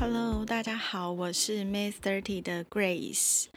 Hello，大家好，我是 Miss Thirty 的 Grace。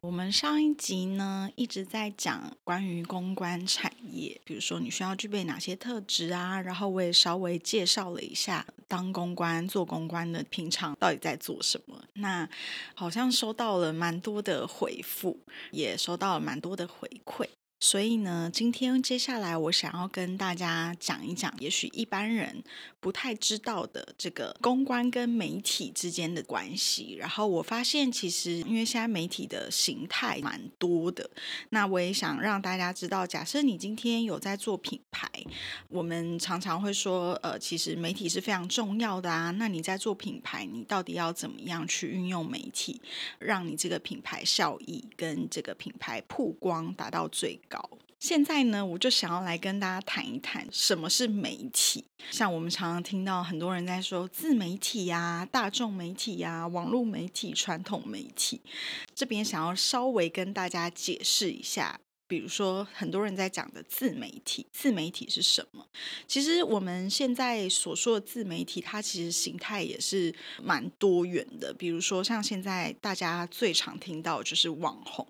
我们上一集呢一直在讲关于公关产业，比如说你需要具备哪些特质啊，然后我也稍微介绍了一下当公关、做公关的平常到底在做什么。那好像收到了蛮多的回复，也收到了蛮多的回馈。所以呢，今天接下来我想要跟大家讲一讲，也许一般人不太知道的这个公关跟媒体之间的关系。然后我发现，其实因为现在媒体的形态蛮多的，那我也想让大家知道，假设你今天有在做品牌，我们常常会说，呃，其实媒体是非常重要的啊。那你在做品牌，你到底要怎么样去运用媒体，让你这个品牌效益跟这个品牌曝光达到最。现在呢，我就想要来跟大家谈一谈什么是媒体。像我们常常听到很多人在说自媒体呀、大众媒体呀、网络媒体、传统媒体，这边想要稍微跟大家解释一下。比如说，很多人在讲的自媒体，自媒体是什么？其实我们现在所说的自媒体，它其实形态也是蛮多元的。比如说，像现在大家最常听到就是网红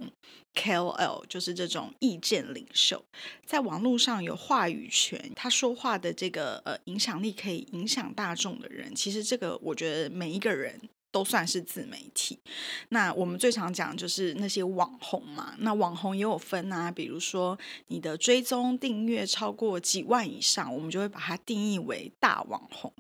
KOL，就是这种意见领袖，在网络上有话语权，他说话的这个呃影响力可以影响大众的人。其实这个，我觉得每一个人。都算是自媒体。那我们最常讲就是那些网红嘛。那网红也有分啊，比如说你的追踪订阅超过几万以上，我们就会把它定义为大网红。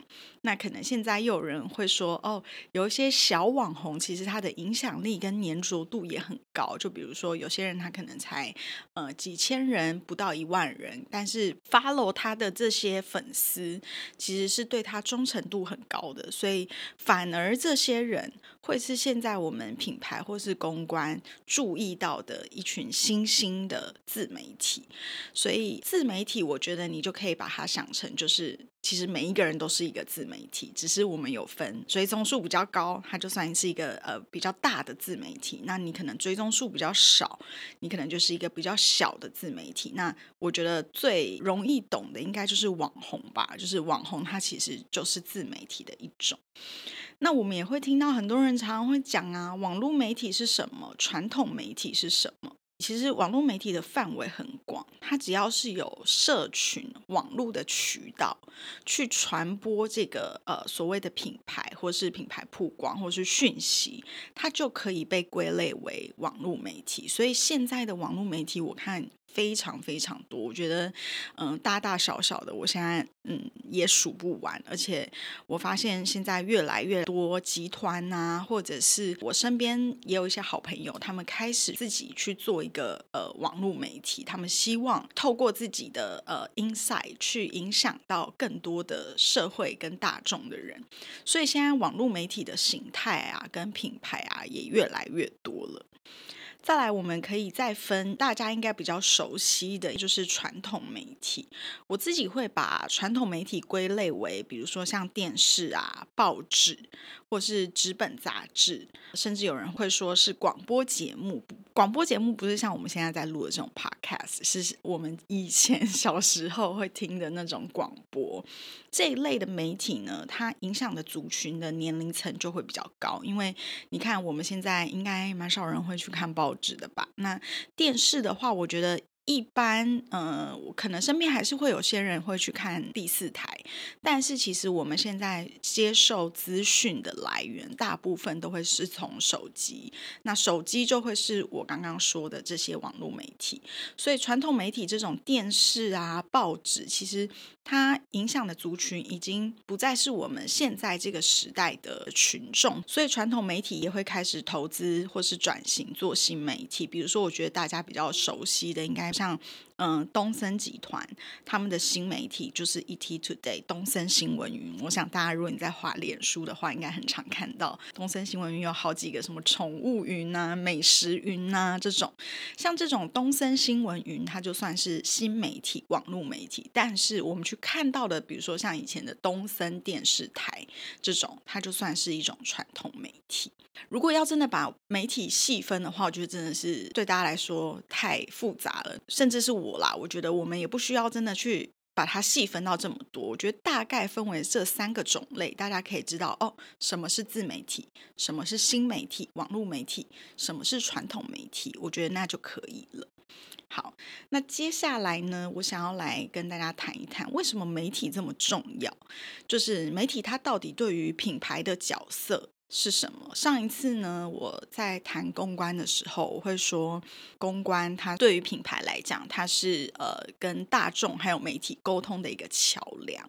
那可能现在又有人会说，哦，有一些小网红，其实他的影响力跟粘着度也很高。就比如说有些人他可能才呃几千人，不到一万人，但是 follow 他的这些粉丝，其实是对他忠诚度很高的，所以反而这些。人会是现在我们品牌或是公关注意到的一群新兴的自媒体，所以自媒体，我觉得你就可以把它想成，就是其实每一个人都是一个自媒体，只是我们有分追踪数比较高，它就算是一个呃比较大的自媒体；那你可能追踪数比较少，你可能就是一个比较小的自媒体。那我觉得最容易懂的应该就是网红吧，就是网红它其实就是自媒体的一种。那我们也会听到很多人常常会讲啊，网络媒体是什么？传统媒体是什么？其实网络媒体的范围很广，它只要是有社群网络的渠道去传播这个呃所谓的品牌，或是品牌曝光，或是讯息，它就可以被归类为网络媒体。所以现在的网络媒体，我看。非常非常多，我觉得，嗯，大大小小的，我现在嗯也数不完。而且我发现现在越来越多集团啊，或者是我身边也有一些好朋友，他们开始自己去做个呃网络媒体，他们希望透过自己的呃 insight 去影响到更多的社会跟大众的人。所以现在网络媒体的形态啊，跟品牌啊，也越来越多了。再来，我们可以再分，大家应该比较熟悉的就是传统媒体。我自己会把传统媒体归类为，比如说像电视啊、报纸，或是纸本杂志，甚至有人会说是广播节目。广播节目不是像我们现在在录的这种 podcast，是我们以前 小时候会听的那种广播。这一类的媒体呢，它影响的族群的年龄层就会比较高，因为你看我们现在应该蛮少人会去看报纸的吧？那电视的话，我觉得。一般，呃，可能身边还是会有些人会去看第四台，但是其实我们现在接受资讯的来源，大部分都会是从手机，那手机就会是我刚刚说的这些网络媒体，所以传统媒体这种电视啊、报纸，其实。它影响的族群已经不再是我们现在这个时代的群众，所以传统媒体也会开始投资或是转型做新媒体。比如说，我觉得大家比较熟悉的，应该像嗯东森集团他们的新媒体就是 ET Today 东森新闻云。我想大家如果你在画脸书的话，应该很常看到东森新闻云有好几个什么宠物云啊、美食云啊这种。像这种东森新闻云，它就算是新媒体、网络媒体。但是我们去看到的，比如说像以前的东森电视台这种，它就算是一种传统媒体。如果要真的把媒体细分的话，我觉得真的是对大家来说太复杂了，甚至是我啦，我觉得我们也不需要真的去把它细分到这么多。我觉得大概分为这三个种类，大家可以知道哦，什么是自媒体，什么是新媒体、网络媒体，什么是传统媒体，我觉得那就可以了。好，那接下来呢，我想要来跟大家谈一谈，为什么媒体这么重要？就是媒体它到底对于品牌的角色是什么？上一次呢，我在谈公关的时候，我会说，公关它对于品牌来讲，它是呃跟大众还有媒体沟通的一个桥梁。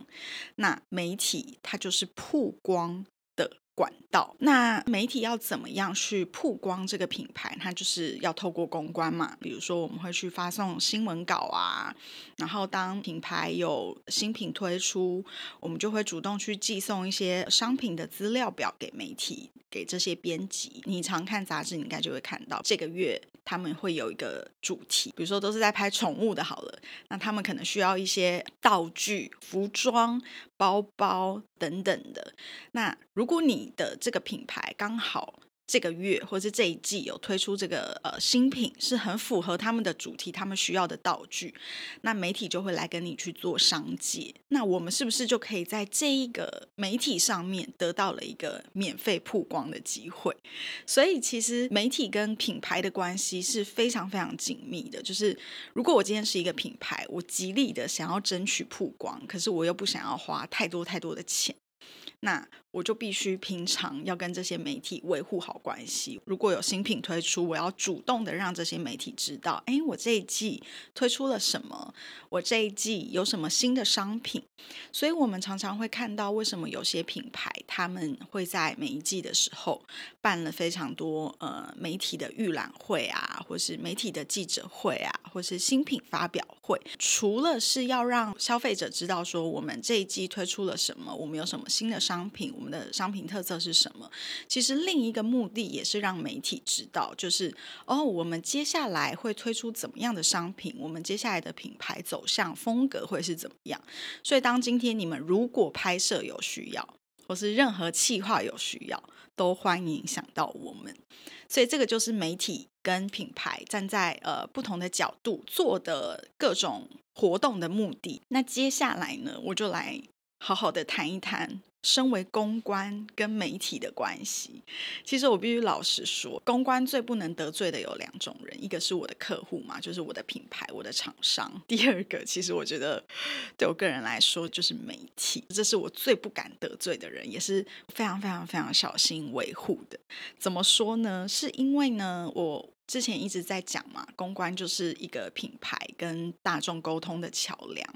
那媒体它就是曝光的。管道，那媒体要怎么样去曝光这个品牌？它就是要透过公关嘛。比如说，我们会去发送新闻稿啊，然后当品牌有新品推出，我们就会主动去寄送一些商品的资料表给媒体，给这些编辑。你常看杂志，你应该就会看到这个月他们会有一个主题，比如说都是在拍宠物的，好了，那他们可能需要一些道具、服装。包包等等的，那如果你的这个品牌刚好。这个月或者这一季有推出这个呃新品，是很符合他们的主题，他们需要的道具，那媒体就会来跟你去做商界。那我们是不是就可以在这一个媒体上面得到了一个免费曝光的机会？所以其实媒体跟品牌的关系是非常非常紧密的。就是如果我今天是一个品牌，我极力的想要争取曝光，可是我又不想要花太多太多的钱。那我就必须平常要跟这些媒体维护好关系。如果有新品推出，我要主动的让这些媒体知道，哎，我这一季推出了什么，我这一季有什么新的商品。所以，我们常常会看到，为什么有些品牌他们会在每一季的时候办了非常多呃媒体的预览会啊，或是媒体的记者会啊，或是新品发表会，除了是要让消费者知道说我们这一季推出了什么，我们有什么新的商商品。我们的商品特色是什么？其实另一个目的也是让媒体知道，就是哦，我们接下来会推出怎么样的商品，我们接下来的品牌走向风格会是怎么样。所以，当今天你们如果拍摄有需要，或是任何企划有需要，都欢迎想到我们。所以，这个就是媒体跟品牌站在呃不同的角度做的各种活动的目的。那接下来呢，我就来好好的谈一谈。身为公关跟媒体的关系，其实我必须老实说，公关最不能得罪的有两种人，一个是我的客户嘛，就是我的品牌、我的厂商；第二个，其实我觉得对我个人来说就是媒体，这是我最不敢得罪的人，也是非常非常非常小心维护的。怎么说呢？是因为呢，我。之前一直在讲嘛，公关就是一个品牌跟大众沟通的桥梁。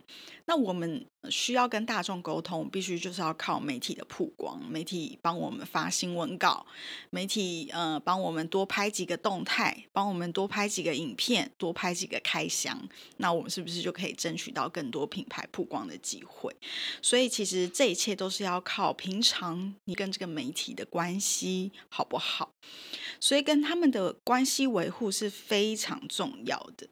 那我们需要跟大众沟通，必须就是要靠媒体的曝光，媒体帮我们发新闻稿，媒体呃帮我们多拍几个动态，帮我们多拍几个影片，多拍几个开箱。那我们是不是就可以争取到更多品牌曝光的机会？所以其实这一切都是要靠平常你跟这个媒体的关系好不好？所以跟他们的关系维护是非常重要的。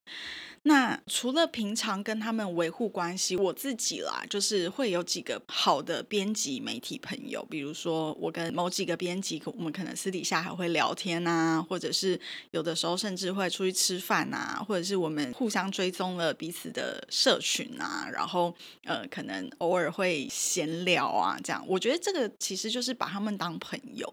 那除了平常跟他们维护关系，我自己啦，就是会有几个好的编辑媒体朋友，比如说我跟某几个编辑，我们可能私底下还会聊天啊，或者是有的时候甚至会出去吃饭啊，或者是我们互相追踪了彼此的社群啊，然后呃，可能偶尔会闲聊啊，这样。我觉得这个其实就是把他们当朋友，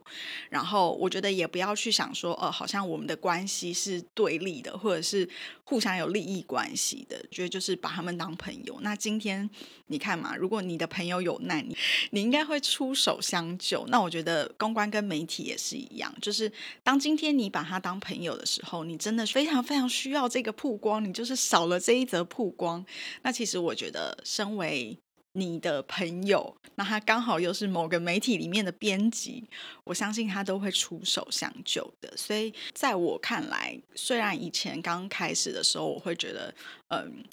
然后我觉得也不要去想说，呃，好像我们的关系是对立的，或者是互相有利益。关系的，觉得就是把他们当朋友。那今天你看嘛，如果你的朋友有难，你你应该会出手相救。那我觉得公关跟媒体也是一样，就是当今天你把他当朋友的时候，你真的非常非常需要这个曝光，你就是少了这一则曝光。那其实我觉得，身为你的朋友，那他刚好又是某个媒体里面的编辑，我相信他都会出手相救的。所以在我看来，虽然以前刚开始的时候，我会觉得，嗯。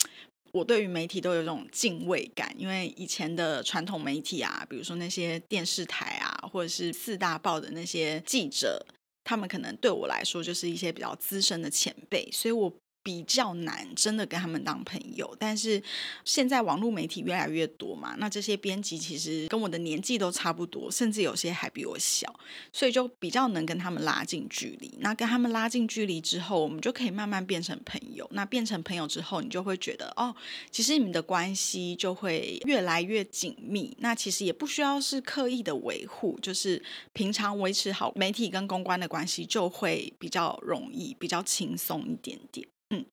我对于媒体都有一种敬畏感，因为以前的传统媒体啊，比如说那些电视台啊，或者是四大报的那些记者，他们可能对我来说就是一些比较资深的前辈，所以我。比较难，真的跟他们当朋友。但是现在网络媒体越来越多嘛，那这些编辑其实跟我的年纪都差不多，甚至有些还比我小，所以就比较能跟他们拉近距离。那跟他们拉近距离之后，我们就可以慢慢变成朋友。那变成朋友之后，你就会觉得哦，其实你们的关系就会越来越紧密。那其实也不需要是刻意的维护，就是平常维持好媒体跟公关的关系，就会比较容易、比较轻松一点点。嗯。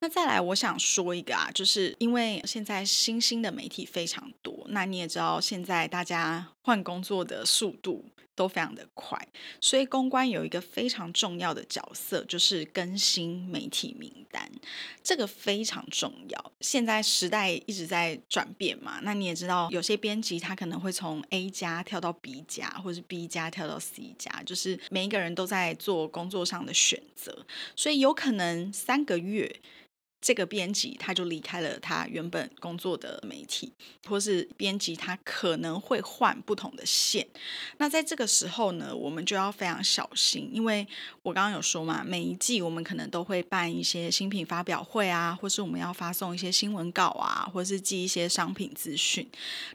那再来，我想说一个啊，就是因为现在新兴的媒体非常多，那你也知道，现在大家换工作的速度。都非常的快，所以公关有一个非常重要的角色，就是更新媒体名单，这个非常重要。现在时代一直在转变嘛，那你也知道，有些编辑他可能会从 A 加跳到 B 加，或者是 B 加跳到 C 加，就是每一个人都在做工作上的选择，所以有可能三个月这个编辑他就离开了他原本工作的媒体，或是编辑他可能会换不同的线。那在这个时候呢，我们就要非常小心，因为我刚刚有说嘛，每一季我们可能都会办一些新品发表会啊，或是我们要发送一些新闻稿啊，或是寄一些商品资讯。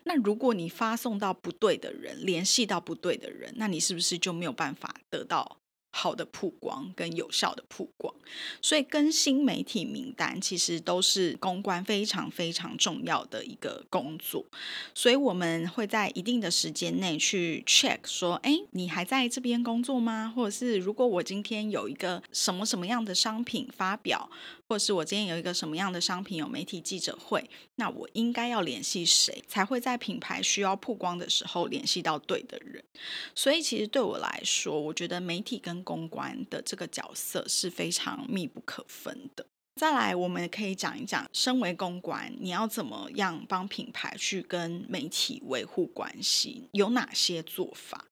那如果你发送到不对的人，联系到不对的人，那你是不是就没有办法得到？好的曝光跟有效的曝光，所以更新媒体名单其实都是公关非常非常重要的一个工作。所以我们会在一定的时间内去 check 说，哎，你还在这边工作吗？或者是如果我今天有一个什么什么样的商品发表，或是我今天有一个什么样的商品有媒体记者会，那我应该要联系谁，才会在品牌需要曝光的时候联系到对的人？所以其实对我来说，我觉得媒体跟公关的这个角色是非常密不可分的。再来，我们可以讲一讲，身为公关，你要怎么样帮品牌去跟媒体维护关系，有哪些做法？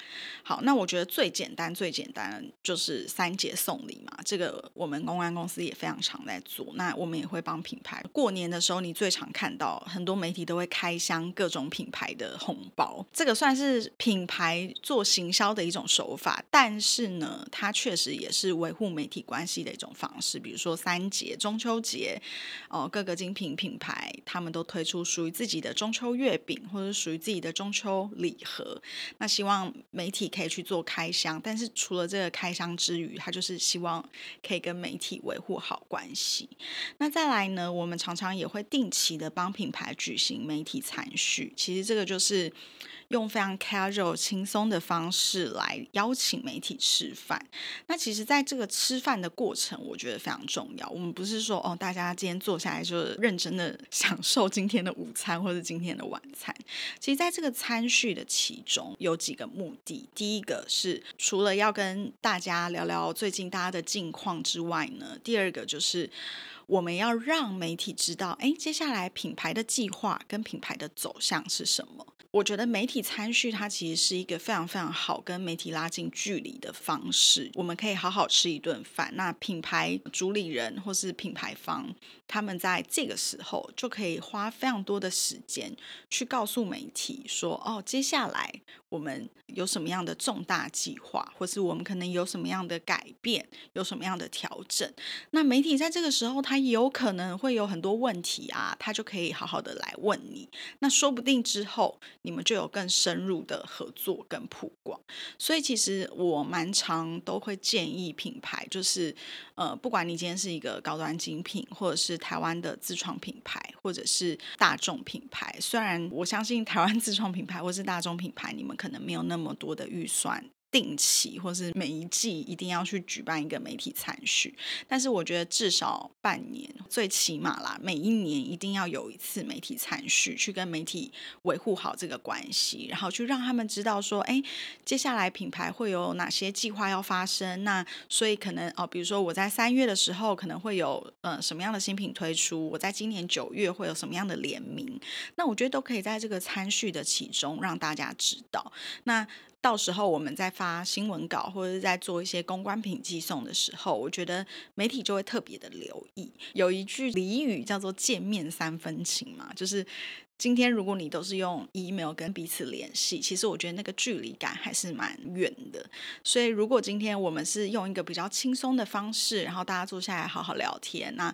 好，那我觉得最简单、最简单就是三节送礼嘛。这个我们公关公司也非常常在做。那我们也会帮品牌过年的时候，你最常看到很多媒体都会开箱各种品牌的红包，这个算是品牌做行销的一种手法。但是呢，它确实也是维护媒体关系的一种方式。比如说三节中。中秋节，哦，各个精品品牌他们都推出属于自己的中秋月饼，或者属于自己的中秋礼盒。那希望媒体可以去做开箱，但是除了这个开箱之余，他就是希望可以跟媒体维护好关系。那再来呢，我们常常也会定期的帮品牌举行媒体参序，其实这个就是。用非常 casual 轻松的方式来邀请媒体吃饭。那其实，在这个吃饭的过程，我觉得非常重要。我们不是说哦，大家今天坐下来就认真的 享受今天的午餐或者今天的晚餐。其实，在这个餐叙的其中有几个目的。第一个是除了要跟大家聊聊最近大家的近况之外呢，第二个就是我们要让媒体知道，哎，接下来品牌的计划跟品牌的走向是什么。我觉得媒体参叙它其实是一个非常非常好跟媒体拉近距离的方式。我们可以好好吃一顿饭，那品牌主理人或是品牌方，他们在这个时候就可以花非常多的时间去告诉媒体说：哦，接下来我们有什么样的重大计划，或是我们可能有什么样的改变，有什么样的调整。那媒体在这个时候，他有可能会有很多问题啊，他就可以好好的来问你。那说不定之后。你们就有更深入的合作跟曝光，所以其实我蛮常都会建议品牌，就是呃，不管你今天是一个高端精品，或者是台湾的自创品牌，或者是大众品牌，虽然我相信台湾 自创品牌或是大众品牌，你们可能没有那么多的预算。定期或是每一季一定要去举办一个媒体参序，但是我觉得至少半年，最起码啦，每一年一定要有一次媒体参序，去跟媒体维护好这个关系，然后去让他们知道说，哎，接下来品牌会有哪些计划要发生。那所以可能哦，比如说我在三月的时候可能会有呃什么样的新品推出，我在今年九月会有什么样的联名，那我觉得都可以在这个参序的其中让大家知道。那到时候我们在发新闻稿或者是在做一些公关品寄送的时候，我觉得媒体就会特别的留意。有一句俚语叫做“见面三分情”嘛，就是今天如果你都是用 email 跟彼此联系，其实我觉得那个距离感还是蛮远的。所以如果今天我们是用一个比较轻松的方式，然后大家坐下来好好聊天，那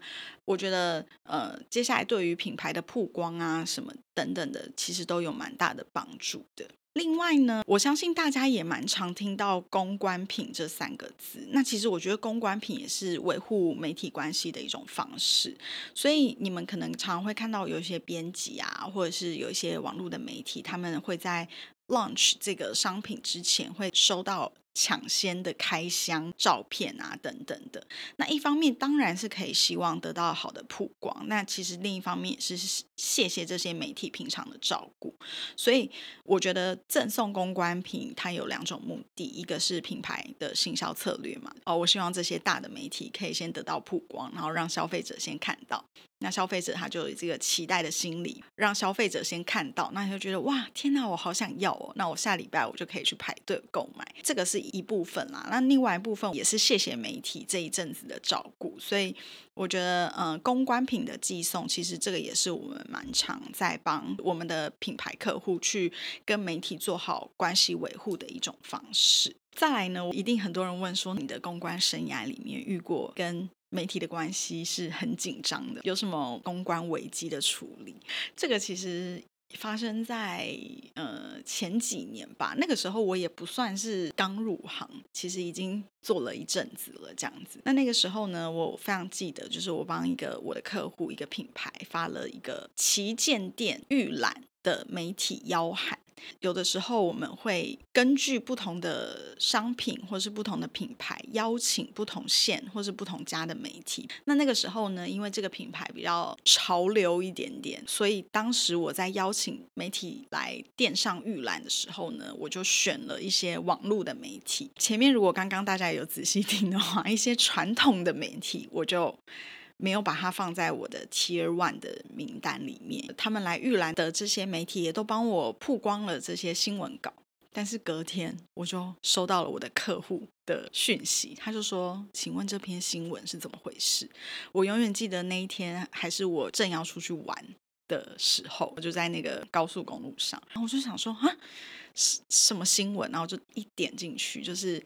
我觉得呃，接下来对于品牌的曝光啊什么等等的，其实都有蛮大的帮助的。另外呢，我相信大家也蛮常听到“公关品”这三个字。那其实我觉得公关品也是维护媒体关系的一种方式。所以你们可能常会看到有一些编辑啊，或者是有一些网络的媒体，他们会在 launch 这个商品之前会收到。抢先的开箱照片啊，等等的。那一方面当然是可以希望得到好的曝光，那其实另一方面也是谢谢这些媒体平常的照顾。所以我觉得赠送公关品它有两种目的，一个是品牌的行销策略嘛。哦，我希望这些大的媒体可以先得到曝光，然后让消费者先看到。那消费者他就有这个期待的心理，让消费者先看到，那他就觉得哇，天哪，我好想要哦！那我下礼拜我就可以去排队购买。这个是一部分啦，那另外一部分也是谢谢媒体这一阵子的照顾。所以我觉得，嗯，公关品的寄送，其实这个也是我们蛮常在帮我们的品牌客户去跟媒体做好关系维护的一种方式。再来呢，一定很多人问说，你的公关生涯里面遇过跟媒体的关系是很紧张的，有什么公关危机的处理？这个其实发生在呃前几年吧，那个时候我也不算是刚入行，其实已经做了一阵子了这样子。那那个时候呢，我非常记得，就是我帮一个我的客户一个品牌发了一个旗舰店预览的媒体邀函。有的时候我们会根据不同的商品或是不同的品牌，邀请不同线或是不同家的媒体。那那个时候呢，因为这个品牌比较潮流一点点，所以当时我在邀请媒体来电上预览的时候呢，我就选了一些网络的媒体。前面如果刚刚大家有仔细听的话，一些传统的媒体我就。没有把它放在我的 Tier One 的名单里面。他们来预览的这些媒体也都帮我曝光了这些新闻稿。但是隔天我就收到了我的客户的讯息，他就说：“请问这篇新闻是怎么回事？”我永远记得那一天还是我正要出去玩的时候，我就在那个高速公路上，然后我就想说：“啊，什什么新闻？”然后就一点进去，就是。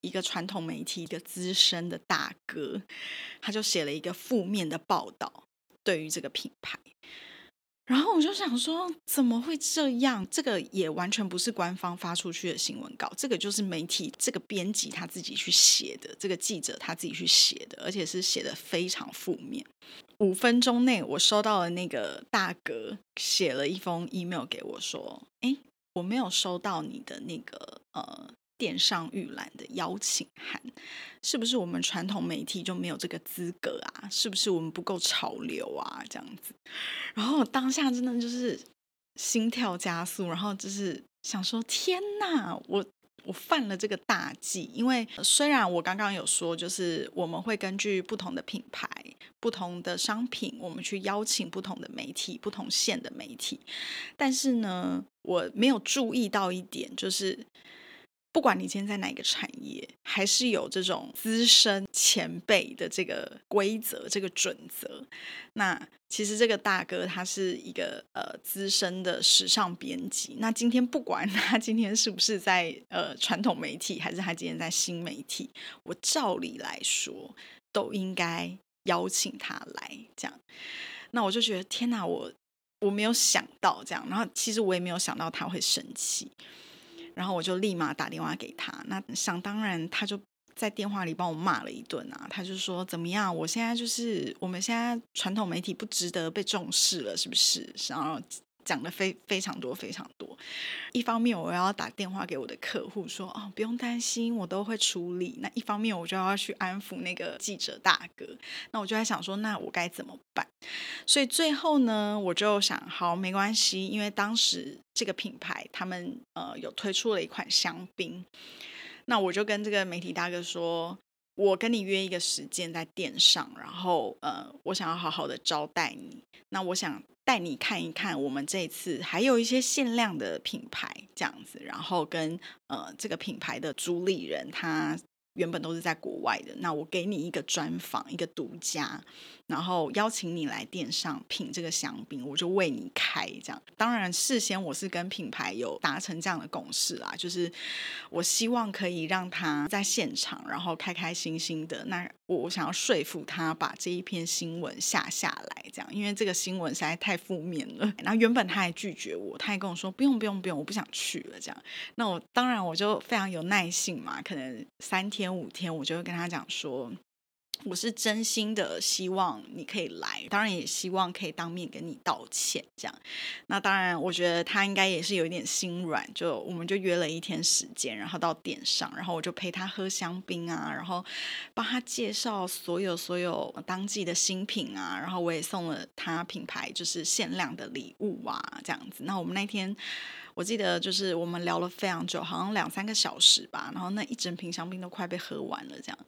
一个传统媒体一个资深的大哥，他就写了一个负面的报道，对于这个品牌。然后我就想说，怎么会这样？这个也完全不是官方发出去的新闻稿，这个就是媒体这个编辑他自己去写的，这个记者他自己去写的，而且是写的非常负面。五分钟内，我收到了那个大哥写了一封 email 给我，说：“哎，我没有收到你的那个呃。”电商预览的邀请函，是不是我们传统媒体就没有这个资格啊？是不是我们不够潮流啊？这样子，然后当下真的就是心跳加速，然后就是想说：天哪，我我犯了这个大忌！因为虽然我刚刚有说，就是我们会根据不同的品牌、不同的商品，我们去邀请不同的媒体、不同线的媒体，但是呢，我没有注意到一点，就是。不管你今天在哪个产业，还是有这种资深前辈的这个规则、这个准则。那其实这个大哥他是一个呃资深的时尚编辑。那今天不管他今天是不是在呃传统媒体，还是他今天在新媒体，我照理来说都应该邀请他来这样。那我就觉得天哪，我我没有想到这样。然后其实我也没有想到他会生气。然后我就立马打电话给他，那想当然他就在电话里帮我骂了一顿啊，他就说怎么样，我现在就是我们现在传统媒体不值得被重视了，是不是？然后讲的非非常多非常多。一方面我要打电话给我的客户说哦不用担心，我都会处理。那一方面我就要去安抚那个记者大哥。那我就在想说，那我该怎么办？所以最后呢，我就想好没关系，因为当时这个品牌他们呃有推出了一款香槟，那我就跟这个媒体大哥说。我跟你约一个时间在店上，然后呃，我想要好好的招待你。那我想带你看一看我们这次还有一些限量的品牌这样子，然后跟呃这个品牌的主理人他。原本都是在国外的，那我给你一个专访，一个独家，然后邀请你来店上品这个香槟，我就为你开这样。当然，事先我是跟品牌有达成这样的共识啦，就是我希望可以让他在现场，然后开开心心的。那我想要说服他把这一篇新闻下下来，这样，因为这个新闻实在太负面了。然后原本他还拒绝我，他还跟我说不用不用不用，我不想去了这样。那我当然我就非常有耐性嘛，可能三天。五天，我就会跟他讲说，我是真心的希望你可以来，当然也希望可以当面跟你道歉。这样，那当然，我觉得他应该也是有一点心软，就我们就约了一天时间，然后到店上，然后我就陪他喝香槟啊，然后帮他介绍所有所有当季的新品啊，然后我也送了他品牌就是限量的礼物啊，这样子。那我们那天。我记得就是我们聊了非常久，好像两三个小时吧，然后那一整瓶香槟都快被喝完了。这样，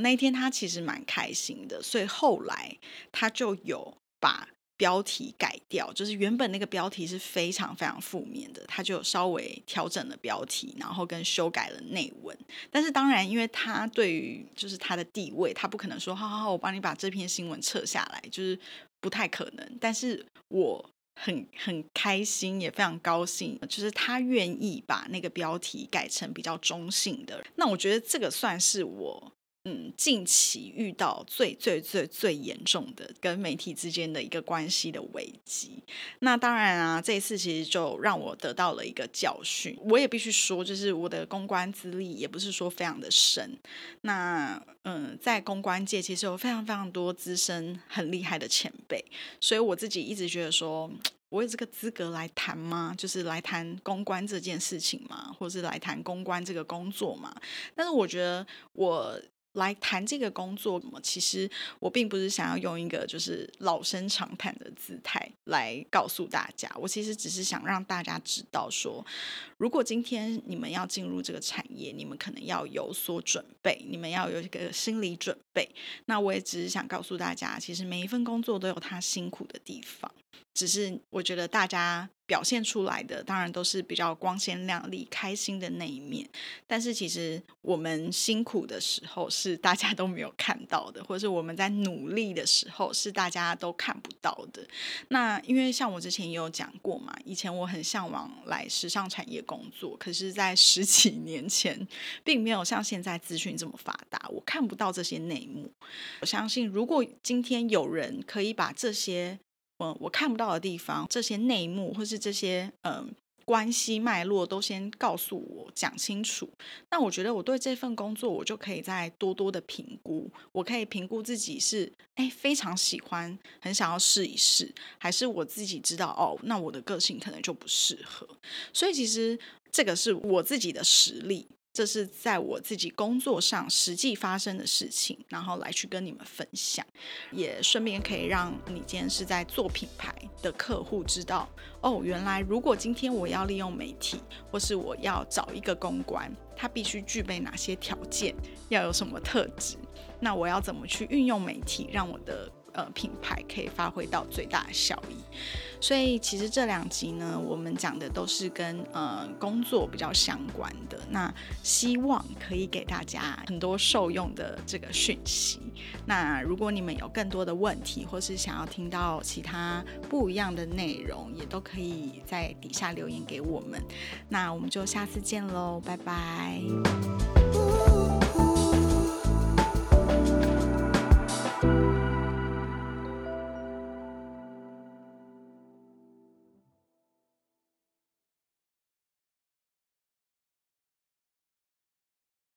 那一天他其实蛮开心的，所以后来他就有把标题改掉，就是原本那个标题是非常非常负面的，他就稍微调整了标题，然后跟修改了内文。但是当然，因为他对于就是他的地位，他不可能说好好好，我帮你把这篇新闻撤下来，就是不太可能。但是我。很很开心，也非常高兴，就是他愿意把那个标题改成比较中性的。那我觉得这个算是我嗯近期遇到最最最最严重的跟媒体之间的一个关系的危机。那当然啊，这一次其实就让我得到了一个教训。我也必须说，就是我的公关资历也不是说非常的深。那嗯，在公关界其实有非常非常多资深很厉害的前辈，所以我自己一直觉得说，我有这个资格来谈吗？就是来谈公关这件事情吗？或是来谈公关这个工作吗？但是我觉得我。来谈这个工作，其实我并不是想要用一个就是老生常谈的姿态来告诉大家，我其实只是想让大家知道说，如果今天你们要进入这个产业，你们可能要有所准备，你们要有一个心理准备。那我也只是想告诉大家，其实每一份工作都有它辛苦的地方。只是我觉得大家表现出来的当然都是比较光鲜亮丽、开心的那一面，但是其实我们辛苦的时候是大家都没有看到的，或者是我们在努力的时候是大家都看不到的。那因为像我之前也有讲过嘛，以前我很向往来时尚产业工作，可是，在十几年前并没有像现在资讯这么发达，我看不到这些内幕。我相信，如果今天有人可以把这些嗯，我看不到的地方，这些内幕或是这些嗯关系脉络，都先告诉我讲清楚。那我觉得我对这份工作，我就可以再多多的评估。我可以评估自己是哎非常喜欢，很想要试一试，还是我自己知道哦，那我的个性可能就不适合。所以其实这个是我自己的实力。这是在我自己工作上实际发生的事情，然后来去跟你们分享，也顺便可以让你今天是在做品牌的客户知道，哦，原来如果今天我要利用媒体，或是我要找一个公关，他必须具备哪些条件，要有什么特质，那我要怎么去运用媒体，让我的。呃，品牌可以发挥到最大的效益，所以其实这两集呢，我们讲的都是跟呃工作比较相关的。那希望可以给大家很多受用的这个讯息。那如果你们有更多的问题，或是想要听到其他不一样的内容，也都可以在底下留言给我们。那我们就下次见喽，拜拜。